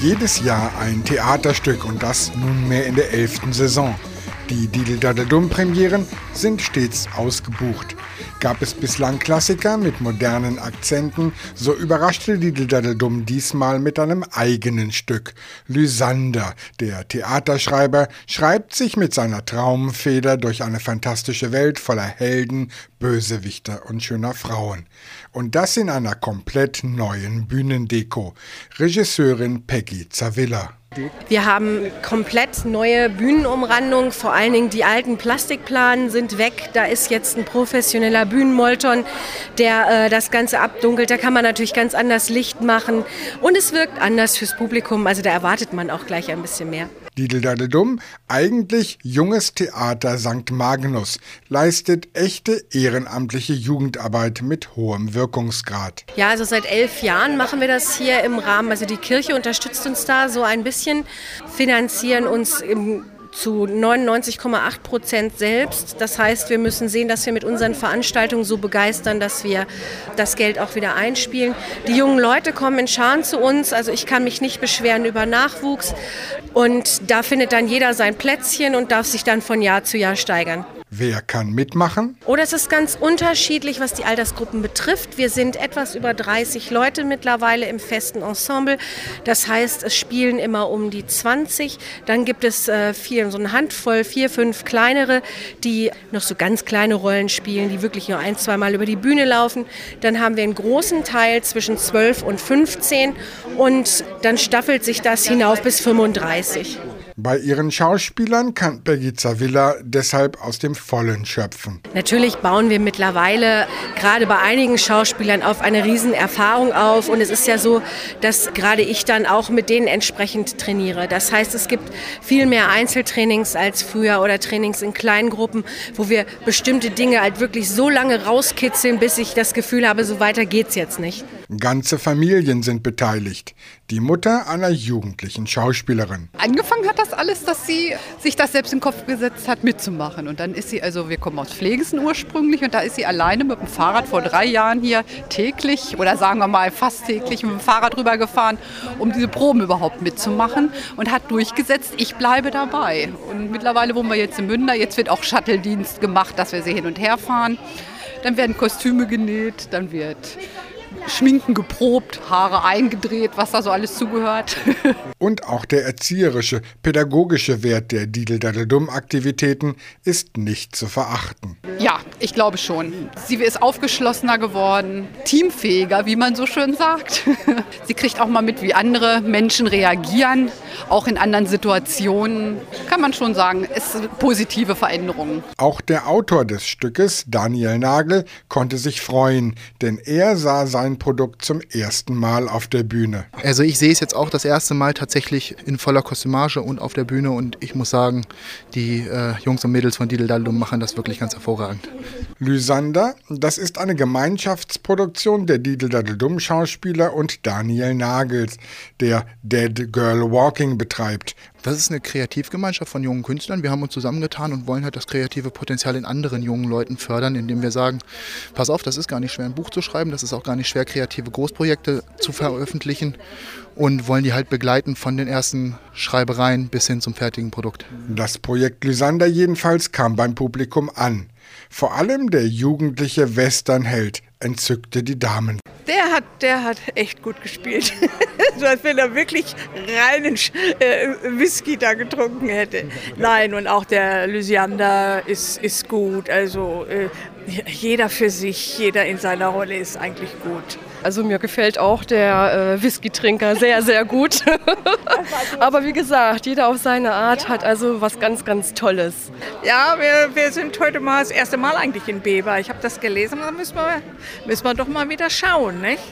Jedes Jahr ein Theaterstück und das nunmehr in der elften Saison. Die Didel-Daddel-Dumm-Premieren sind stets ausgebucht. Gab es bislang Klassiker mit modernen Akzenten, so überraschte Didel-Daddel-Dumm diesmal mit einem eigenen Stück. Lysander, der Theaterschreiber, schreibt sich mit seiner Traumfeder durch eine fantastische Welt voller Helden, Bösewichter und schöner Frauen. Und das in einer komplett neuen Bühnendeko. Regisseurin Peggy Zavilla. Wir haben komplett neue Bühnenumrandung, vor allen Dingen die alten Plastikplanen sind weg. Da ist jetzt ein professioneller Bühnenmolton, der äh, das Ganze abdunkelt. Da kann man natürlich ganz anders Licht machen und es wirkt anders fürs Publikum. Also da erwartet man auch gleich ein bisschen mehr. Dideldadedum, eigentlich junges Theater St. Magnus, leistet echte ehrenamtliche Jugendarbeit mit hohem Wirkungsgrad. Ja, also seit elf Jahren machen wir das hier im Rahmen. Also die Kirche unterstützt uns da so ein bisschen, finanzieren uns im zu 99,8 Prozent selbst. Das heißt, wir müssen sehen, dass wir mit unseren Veranstaltungen so begeistern, dass wir das Geld auch wieder einspielen. Die jungen Leute kommen in Scharen zu uns. Also ich kann mich nicht beschweren über Nachwuchs. Und da findet dann jeder sein Plätzchen und darf sich dann von Jahr zu Jahr steigern. Wer kann mitmachen? Oder es ist ganz unterschiedlich, was die Altersgruppen betrifft. Wir sind etwas über 30 Leute mittlerweile im festen Ensemble. Das heißt, es spielen immer um die 20. Dann gibt es äh, vier, so eine Handvoll, vier, fünf kleinere, die noch so ganz kleine Rollen spielen, die wirklich nur ein, zwei Mal über die Bühne laufen. Dann haben wir einen großen Teil zwischen 12 und 15 und dann staffelt sich das hinauf bis 35. Bei ihren Schauspielern kann Peggy Zavilla deshalb aus dem Vollen schöpfen. Natürlich bauen wir mittlerweile gerade bei einigen Schauspielern auf eine Riesenerfahrung auf. Und es ist ja so, dass gerade ich dann auch mit denen entsprechend trainiere. Das heißt, es gibt viel mehr Einzeltrainings als früher oder Trainings in kleinen Gruppen, wo wir bestimmte Dinge halt wirklich so lange rauskitzeln, bis ich das Gefühl habe, so weiter geht's jetzt nicht. Ganze Familien sind beteiligt. Die Mutter einer jugendlichen Schauspielerin. Angefangen hat das alles, dass sie sich das selbst im Kopf gesetzt hat, mitzumachen. Und dann ist sie, also wir kommen aus Pflegesen ursprünglich, und da ist sie alleine mit dem Fahrrad vor drei Jahren hier täglich oder sagen wir mal fast täglich mit dem Fahrrad rübergefahren, um diese Proben überhaupt mitzumachen und hat durchgesetzt, ich bleibe dabei. Und mittlerweile wohnen wir jetzt in Münder, jetzt wird auch Shuttle-Dienst gemacht, dass wir sie hin und her fahren. Dann werden Kostüme genäht, dann wird Schminken geprobt, Haare eingedreht, was da so alles zugehört. Und auch der erzieherische, pädagogische Wert der Didel-Daddel-Dumm-Aktivitäten ist nicht zu verachten. Ja, ich glaube schon. Sie ist aufgeschlossener geworden, teamfähiger, wie man so schön sagt. Sie kriegt auch mal mit, wie andere Menschen reagieren, auch in anderen Situationen. Kann man schon sagen, es sind positive Veränderungen. Auch der Autor des Stückes, Daniel Nagel, konnte sich freuen, denn er sah sein Produkt zum ersten Mal auf der Bühne. Also ich sehe es jetzt auch das erste Mal tatsächlich in voller Kostümage und auf der Bühne und ich muss sagen, die äh, Jungs und Mädels von Didel Daldum machen das wirklich ganz hervorragend. Lysander, das ist eine Gemeinschaftsproduktion der Didel Daddel Schauspieler und Daniel Nagels, der Dead Girl Walking betreibt. Das ist eine Kreativgemeinschaft von jungen Künstlern. Wir haben uns zusammengetan und wollen halt das kreative Potenzial in anderen jungen Leuten fördern, indem wir sagen, pass auf, das ist gar nicht schwer, ein Buch zu schreiben, das ist auch gar nicht schwer, kreative Großprojekte zu veröffentlichen und wollen die halt begleiten von den ersten Schreibereien bis hin zum fertigen Produkt. Das Projekt Lysander jedenfalls kam beim Publikum an. Vor allem der jugendliche Westernheld entzückte die Damen. Der hat, der hat echt gut gespielt. so als wenn er wirklich reinen äh, Whisky da getrunken hätte. Nein, und auch der Lysiander ist, ist gut. Also äh, jeder für sich, jeder in seiner Rolle ist eigentlich gut. Also mir gefällt auch der äh, Whisky-Trinker sehr, sehr gut. Aber wie gesagt, jeder auf seine Art hat also was ganz, ganz Tolles. Ja, wir, wir sind heute mal das erste Mal eigentlich in Beber. Ich habe das gelesen, da müssen wir, müssen wir doch mal wieder schauen, nicht?